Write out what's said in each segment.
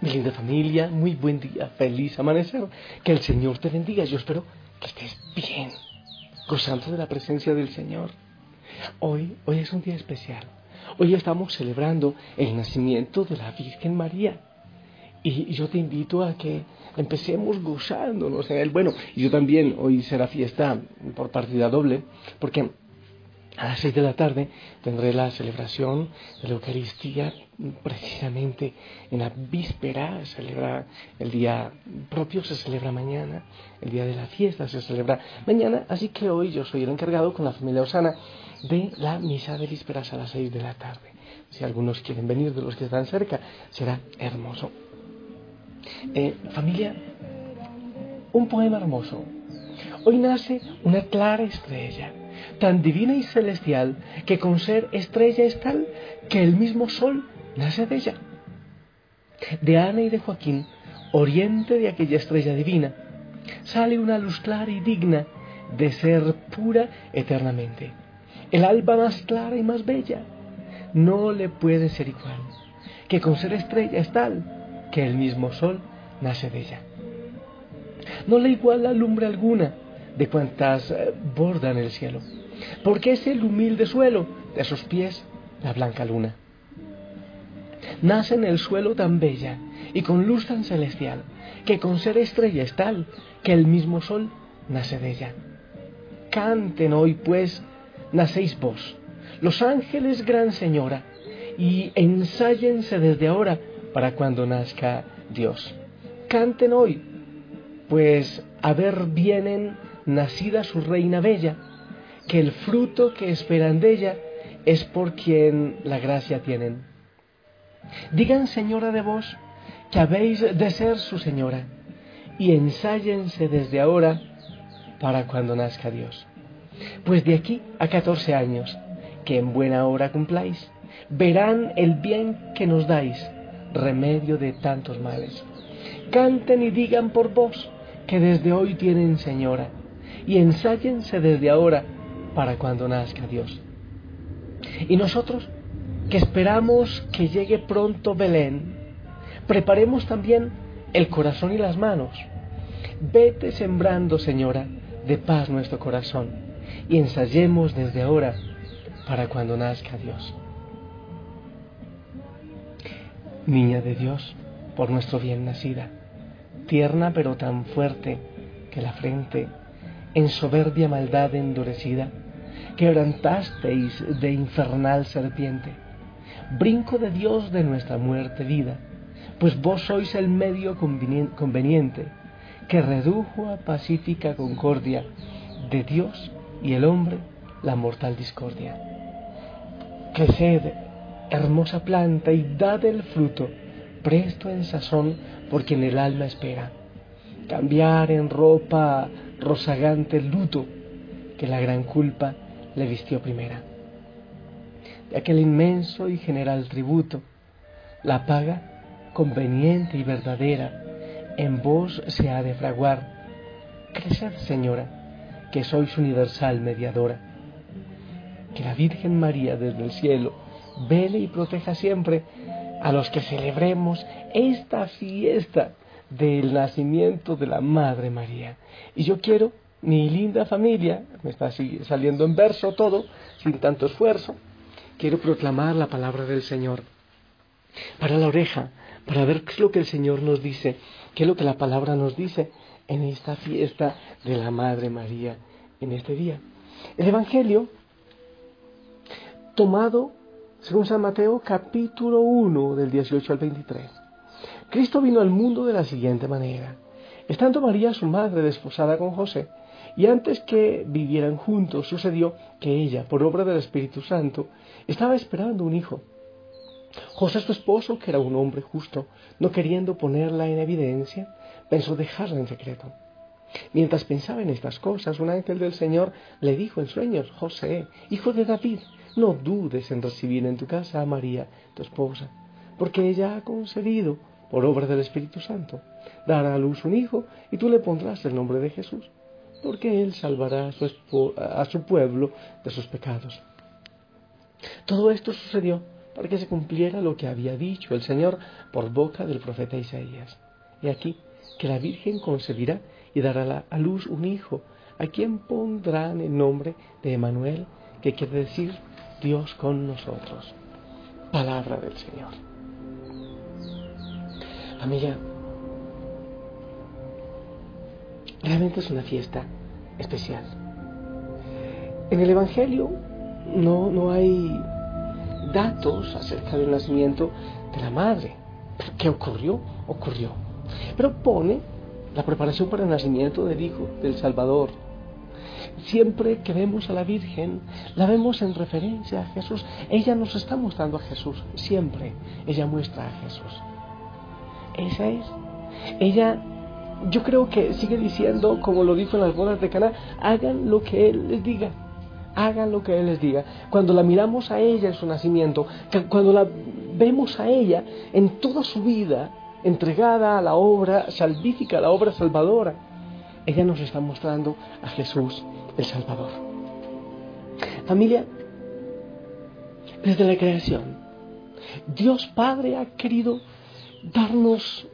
Mi linda familia, muy buen día, feliz amanecer. Que el Señor te bendiga. Yo espero que estés bien, gozando de la presencia del Señor. Hoy, hoy es un día especial. Hoy estamos celebrando el nacimiento de la Virgen María. Y yo te invito a que empecemos gozándonos en él. Bueno, yo también, hoy será fiesta por partida doble, porque a las seis de la tarde tendré la celebración de la Eucaristía, precisamente en la víspera, se celebra el día propio, se celebra mañana, el día de la fiesta se celebra mañana, así que hoy yo soy el encargado con la familia Osana de la misa de vísperas a las seis de la tarde. Si algunos quieren venir de los que están cerca, será hermoso. Eh, familia, un poema hermoso. Hoy nace una clara estrella tan divina y celestial que con ser estrella es tal que el mismo sol nace de ella. De Ana y de Joaquín, oriente de aquella estrella divina, sale una luz clara y digna de ser pura eternamente. El alba más clara y más bella no le puede ser igual, que con ser estrella es tal que el mismo sol nace de ella. No le iguala lumbre alguna de cuantas eh, bordan el cielo porque es el humilde suelo de sus pies la blanca luna. Nace en el suelo tan bella y con luz tan celestial, que con ser estrella es tal que el mismo sol nace de ella. Canten hoy, pues, nacéis vos, los ángeles, gran señora, y ensáyense desde ahora para cuando nazca Dios. Canten hoy, pues a ver vienen nacida su reina bella, que el fruto que esperan de ella es por quien la gracia tienen. Digan, señora de vos, que habéis de ser su señora, y ensáyense desde ahora para cuando nazca Dios. Pues de aquí a catorce años, que en buena hora cumpláis, verán el bien que nos dais, remedio de tantos males. Canten y digan por vos que desde hoy tienen señora, y ensáyense desde ahora para cuando nazca Dios. Y nosotros, que esperamos que llegue pronto Belén, preparemos también el corazón y las manos. Vete sembrando, Señora, de paz nuestro corazón y ensayemos desde ahora para cuando nazca Dios. Niña de Dios, por nuestro bien nacida, tierna pero tan fuerte que la frente en soberbia maldad endurecida, quebrantasteis de infernal serpiente. Brinco de Dios de nuestra muerte vida, pues vos sois el medio conveniente que redujo a pacífica concordia de Dios y el hombre la mortal discordia. Creced, hermosa planta, y dad el fruto, presto en sazón por quien el alma espera. Cambiar en ropa rozagante luto que la gran culpa le vistió primera. De aquel inmenso y general tributo, la paga conveniente y verdadera en vos se ha de fraguar. Creced, Señora, que sois universal mediadora. Que la Virgen María desde el cielo vele y proteja siempre a los que celebremos esta fiesta del nacimiento de la Madre María. Y yo quiero mi linda familia, me está saliendo en verso todo, sin tanto esfuerzo, quiero proclamar la palabra del Señor. Para la oreja, para ver qué es lo que el Señor nos dice, qué es lo que la palabra nos dice en esta fiesta de la Madre María, en este día. El Evangelio, tomado según San Mateo capítulo 1 del 18 al 23. Cristo vino al mundo de la siguiente manera. Estando María, su madre, desposada con José, y antes que vivieran juntos, sucedió que ella, por obra del Espíritu Santo, estaba esperando un hijo. José, su esposo, que era un hombre justo, no queriendo ponerla en evidencia, pensó dejarla en secreto. Mientras pensaba en estas cosas, un ángel del Señor le dijo en sueños, José, hijo de David, no dudes en recibir en tu casa a María, tu esposa, porque ella ha concebido, por obra del Espíritu Santo, dará a luz un hijo y tú le pondrás el nombre de Jesús porque Él salvará a su, pueblo de sus pecados. Todo esto sucedió para que se cumpliera lo que había dicho el Señor por boca del profeta Isaías. Y aquí que la Virgen concebirá y dará a luz un hijo, a quien pondrán el nombre de Emanuel, que quiere decir Dios con nosotros. Palabra del Señor. Amiga, realmente es una fiesta especial. En el Evangelio no, no hay datos acerca del nacimiento de la madre. ¿Qué ocurrió? Ocurrió. Pero pone la preparación para el nacimiento del Hijo del Salvador. Siempre que vemos a la Virgen, la vemos en referencia a Jesús. Ella nos está mostrando a Jesús, siempre. Ella muestra a Jesús. Esa es. Ella, yo creo que sigue diciendo, como lo dijo en las bodas de Cana, hagan lo que Él les diga hagan lo que Él les diga. Cuando la miramos a ella en su nacimiento, cuando la vemos a ella en toda su vida entregada a la obra salvífica, a la obra salvadora, ella nos está mostrando a Jesús el Salvador. Familia, desde la creación, Dios Padre ha querido darnos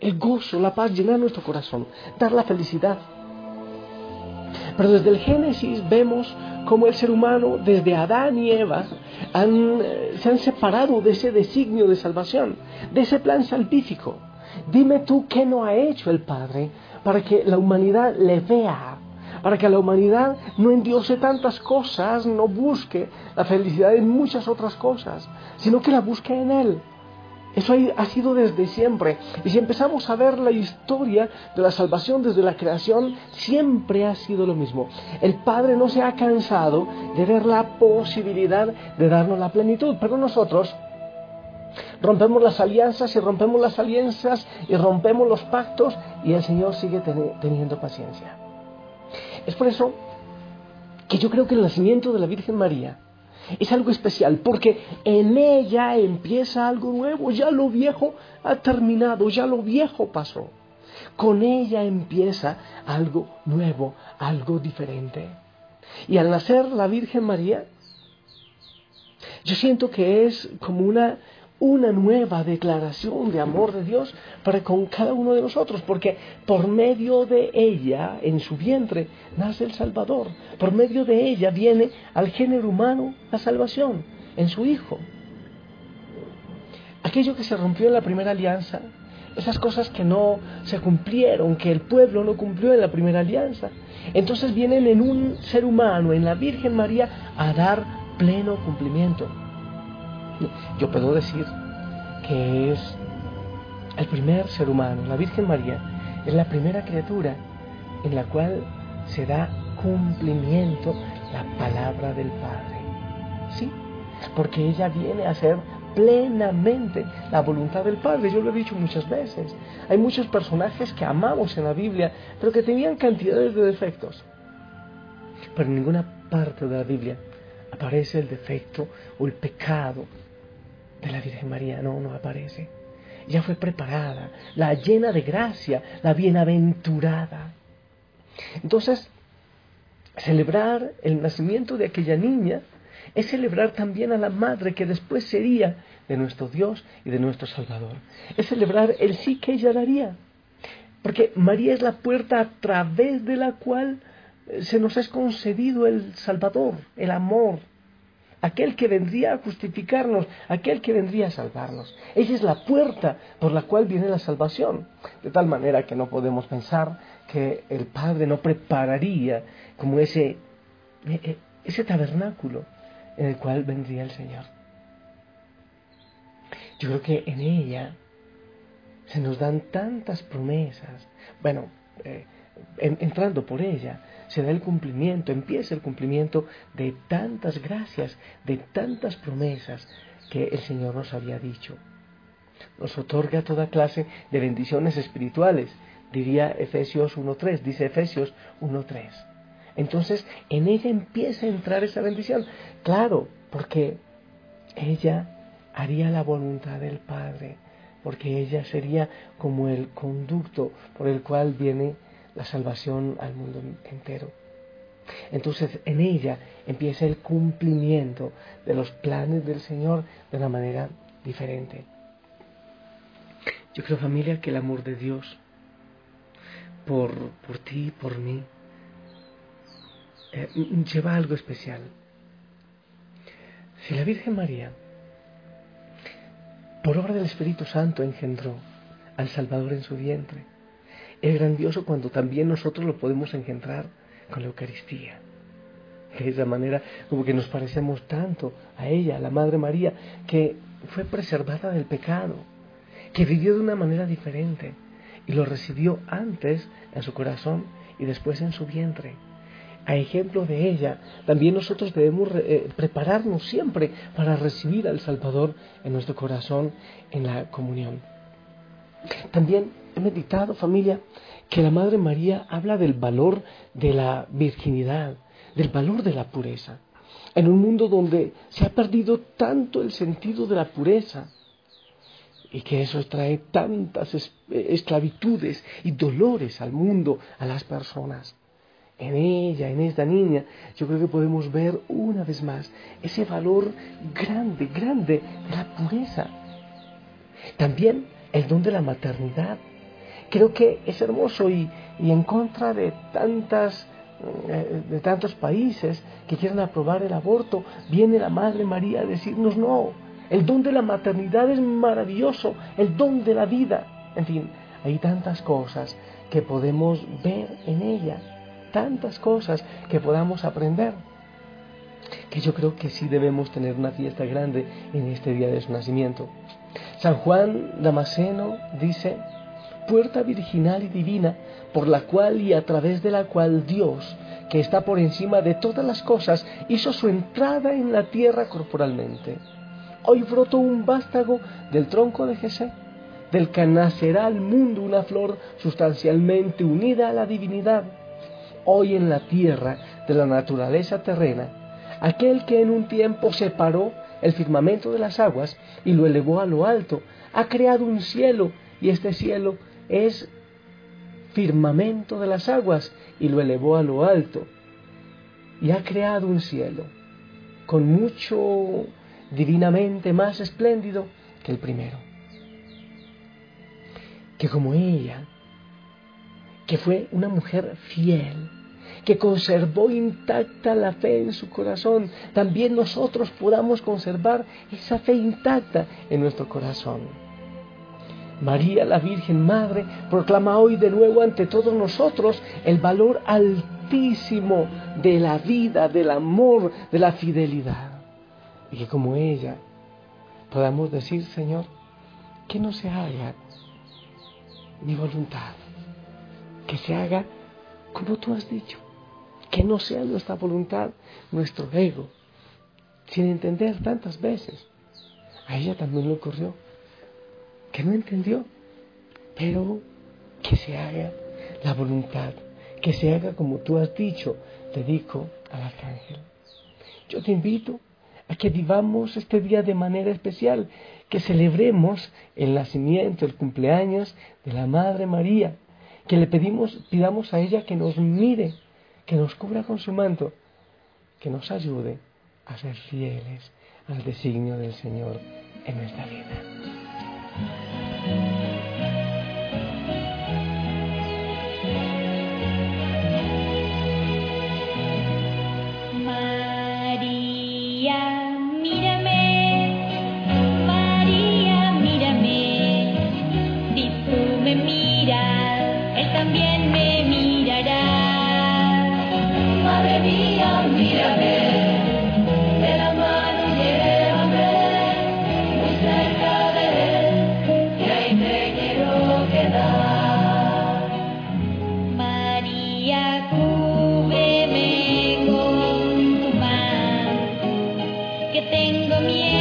el gozo, la paz, llenar nuestro corazón, dar la felicidad, pero desde el Génesis vemos cómo el ser humano, desde Adán y Eva, eh, se han separado de ese designio de salvación, de ese plan salvífico. Dime tú qué no ha hecho el Padre para que la humanidad le vea, para que la humanidad no endiose tantas cosas, no busque la felicidad en muchas otras cosas, sino que la busque en Él. Eso ha sido desde siempre. Y si empezamos a ver la historia de la salvación desde la creación, siempre ha sido lo mismo. El Padre no se ha cansado de ver la posibilidad de darnos la plenitud, pero nosotros rompemos las alianzas y rompemos las alianzas y rompemos los pactos y el Señor sigue teniendo paciencia. Es por eso que yo creo que el nacimiento de la Virgen María es algo especial porque en ella empieza algo nuevo, ya lo viejo ha terminado, ya lo viejo pasó. Con ella empieza algo nuevo, algo diferente. Y al nacer la Virgen María, yo siento que es como una una nueva declaración de amor de Dios para con cada uno de nosotros, porque por medio de ella, en su vientre, nace el Salvador, por medio de ella viene al género humano la salvación, en su Hijo. Aquello que se rompió en la primera alianza, esas cosas que no se cumplieron, que el pueblo no cumplió en la primera alianza, entonces vienen en un ser humano, en la Virgen María, a dar pleno cumplimiento. Yo puedo decir que es el primer ser humano, la Virgen María, es la primera criatura en la cual se da cumplimiento la palabra del Padre. ¿Sí? Porque ella viene a ser plenamente la voluntad del Padre. Yo lo he dicho muchas veces. Hay muchos personajes que amamos en la Biblia, pero que tenían cantidades de defectos. Pero en ninguna parte de la Biblia aparece el defecto o el pecado de la Virgen María, no, no aparece. Ya fue preparada, la llena de gracia, la bienaventurada. Entonces, celebrar el nacimiento de aquella niña es celebrar también a la madre que después sería de nuestro Dios y de nuestro Salvador. Es celebrar el sí que ella daría. Porque María es la puerta a través de la cual eh, se nos es concedido el Salvador, el amor, aquel que vendría a justificarnos, aquel que vendría a salvarnos. Ella es la puerta por la cual viene la salvación. De tal manera que no podemos pensar que el Padre no prepararía como ese, e, e, ese tabernáculo en el cual vendría el Señor. Yo creo que en ella se nos dan tantas promesas. Bueno, eh, entrando por ella, se da el cumplimiento, empieza el cumplimiento de tantas gracias, de tantas promesas que el Señor nos había dicho. Nos otorga toda clase de bendiciones espirituales, diría Efesios 1.3, dice Efesios 1.3. Entonces, en ella empieza a entrar esa bendición. Claro, porque ella haría la voluntad del Padre, porque ella sería como el conducto por el cual viene la salvación al mundo entero. Entonces en ella empieza el cumplimiento de los planes del Señor de una manera diferente. Yo creo familia que el amor de Dios por, por ti por mí eh, lleva algo especial. Si la Virgen María, por obra del Espíritu Santo, engendró al Salvador en su vientre, es grandioso cuando también nosotros lo podemos engendrar con la Eucaristía. De esa manera, como que nos parecemos tanto a ella, a la Madre María, que fue preservada del pecado, que vivió de una manera diferente y lo recibió antes en su corazón y después en su vientre. A ejemplo de ella, también nosotros debemos eh, prepararnos siempre para recibir al Salvador en nuestro corazón en la comunión. También he meditado, familia, que la Madre María habla del valor de la virginidad, del valor de la pureza. En un mundo donde se ha perdido tanto el sentido de la pureza y que eso trae tantas esclavitudes y dolores al mundo, a las personas. En ella, en esta niña, yo creo que podemos ver una vez más ese valor grande, grande de la pureza. También el don de la maternidad, creo que es hermoso y, en contra de tantas eh, de tantos países que quieren aprobar el aborto, viene la Madre María a decirnos no, el don de la maternidad es maravilloso, el don de la vida. En fin, hay tantas cosas que podemos ver en ella, tantas cosas que podamos aprender, que yo creo que sí debemos tener una fiesta grande en este día de su nacimiento. San Juan Damasceno dice, puerta virginal y divina, por la cual y a través de la cual Dios, que está por encima de todas las cosas, hizo su entrada en la tierra corporalmente. Hoy brotó un vástago del tronco de Jesé, del que nacerá al mundo una flor sustancialmente unida a la divinidad. Hoy en la tierra de la naturaleza terrena, aquel que en un tiempo separó el firmamento de las aguas y lo elevó a lo alto, ha creado un cielo y este cielo es firmamento de las aguas y lo elevó a lo alto. Y ha creado un cielo con mucho divinamente más espléndido que el primero. Que como ella, que fue una mujer fiel, que conservó intacta la fe en su corazón, también nosotros podamos conservar esa fe intacta en nuestro corazón. María la Virgen Madre proclama hoy de nuevo ante todos nosotros el valor altísimo de la vida, del amor, de la fidelidad. Y que como ella podamos decir, Señor, que no se haga mi voluntad, que se haga como tú has dicho que no sea nuestra voluntad, nuestro ego, sin entender tantas veces. A ella también le ocurrió, que no entendió, pero que se haga la voluntad, que se haga como tú has dicho, te dijo al arcángel. Yo te invito a que vivamos este día de manera especial, que celebremos el nacimiento, el cumpleaños de la Madre María, que le pedimos, pidamos a ella que nos mire que nos cubra con su manto, que nos ayude a ser fieles al designio del Señor en nuestra vida. que tengo miedo.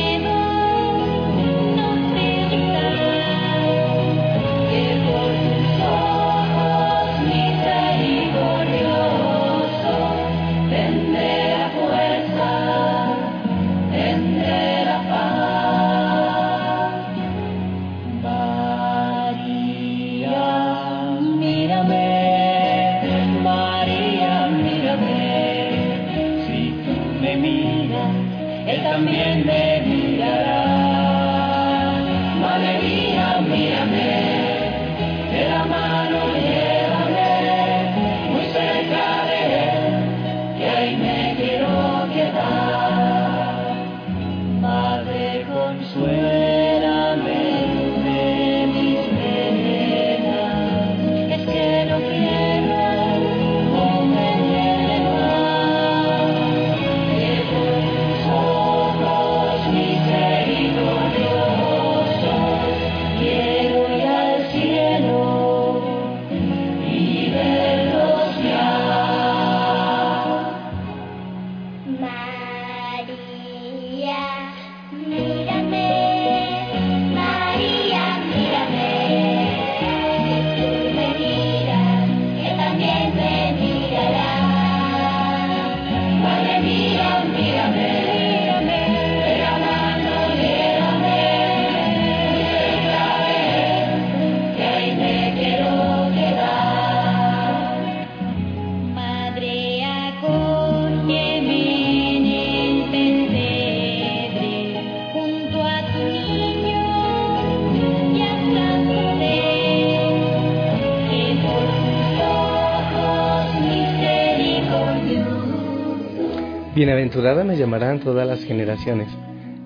Bienaventurada me llamarán todas las generaciones,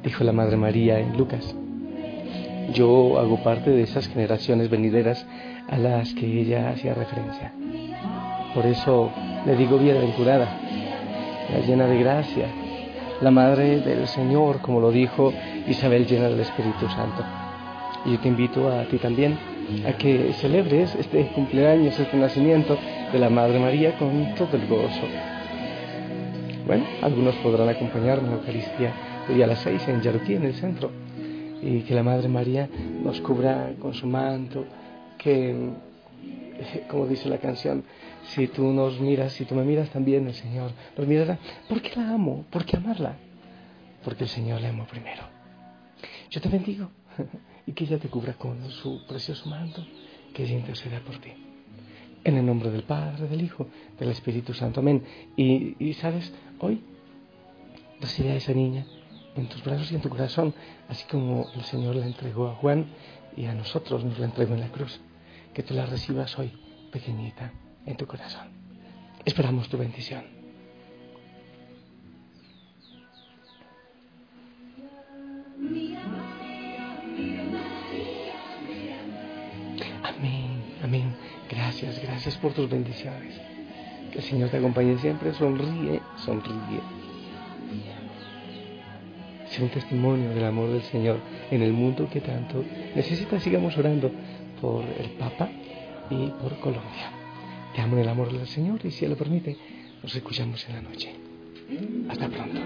dijo la Madre María en Lucas. Yo hago parte de esas generaciones venideras a las que ella hacía referencia. Por eso le digo bienaventurada, la llena de gracia, la Madre del Señor, como lo dijo Isabel llena del Espíritu Santo. Y yo te invito a ti también a que celebres este cumpleaños, este nacimiento de la Madre María con todo el gozo bueno, algunos podrán acompañarnos en la Eucaristía hoy a las seis en Yaruquí, en el centro. Y que la Madre María nos cubra con su manto, que, como dice la canción, si tú nos miras, si tú me miras también, el Señor nos mirará. ¿Por qué la amo? ¿Por qué amarla? Porque el Señor la amo primero. Yo te bendigo y que ella te cubra con su precioso manto, que ella interceda por ti. En el nombre del Padre, del Hijo, del Espíritu Santo. Amén. Y, sabes, hoy recibe a esa niña en tus brazos y en tu corazón, así como el Señor la entregó a Juan y a nosotros nos la entregó en la cruz. Que tú la recibas hoy, pequeñita, en tu corazón. Esperamos tu bendición. Por tus bendiciones. Que el Señor te acompañe siempre. Sonríe, sonríe. Sea un testimonio del amor del Señor en el mundo que tanto necesita. Sigamos orando por el Papa y por Colombia. Te amo en el amor del Señor y si Él lo permite, nos escuchamos en la noche. Hasta pronto.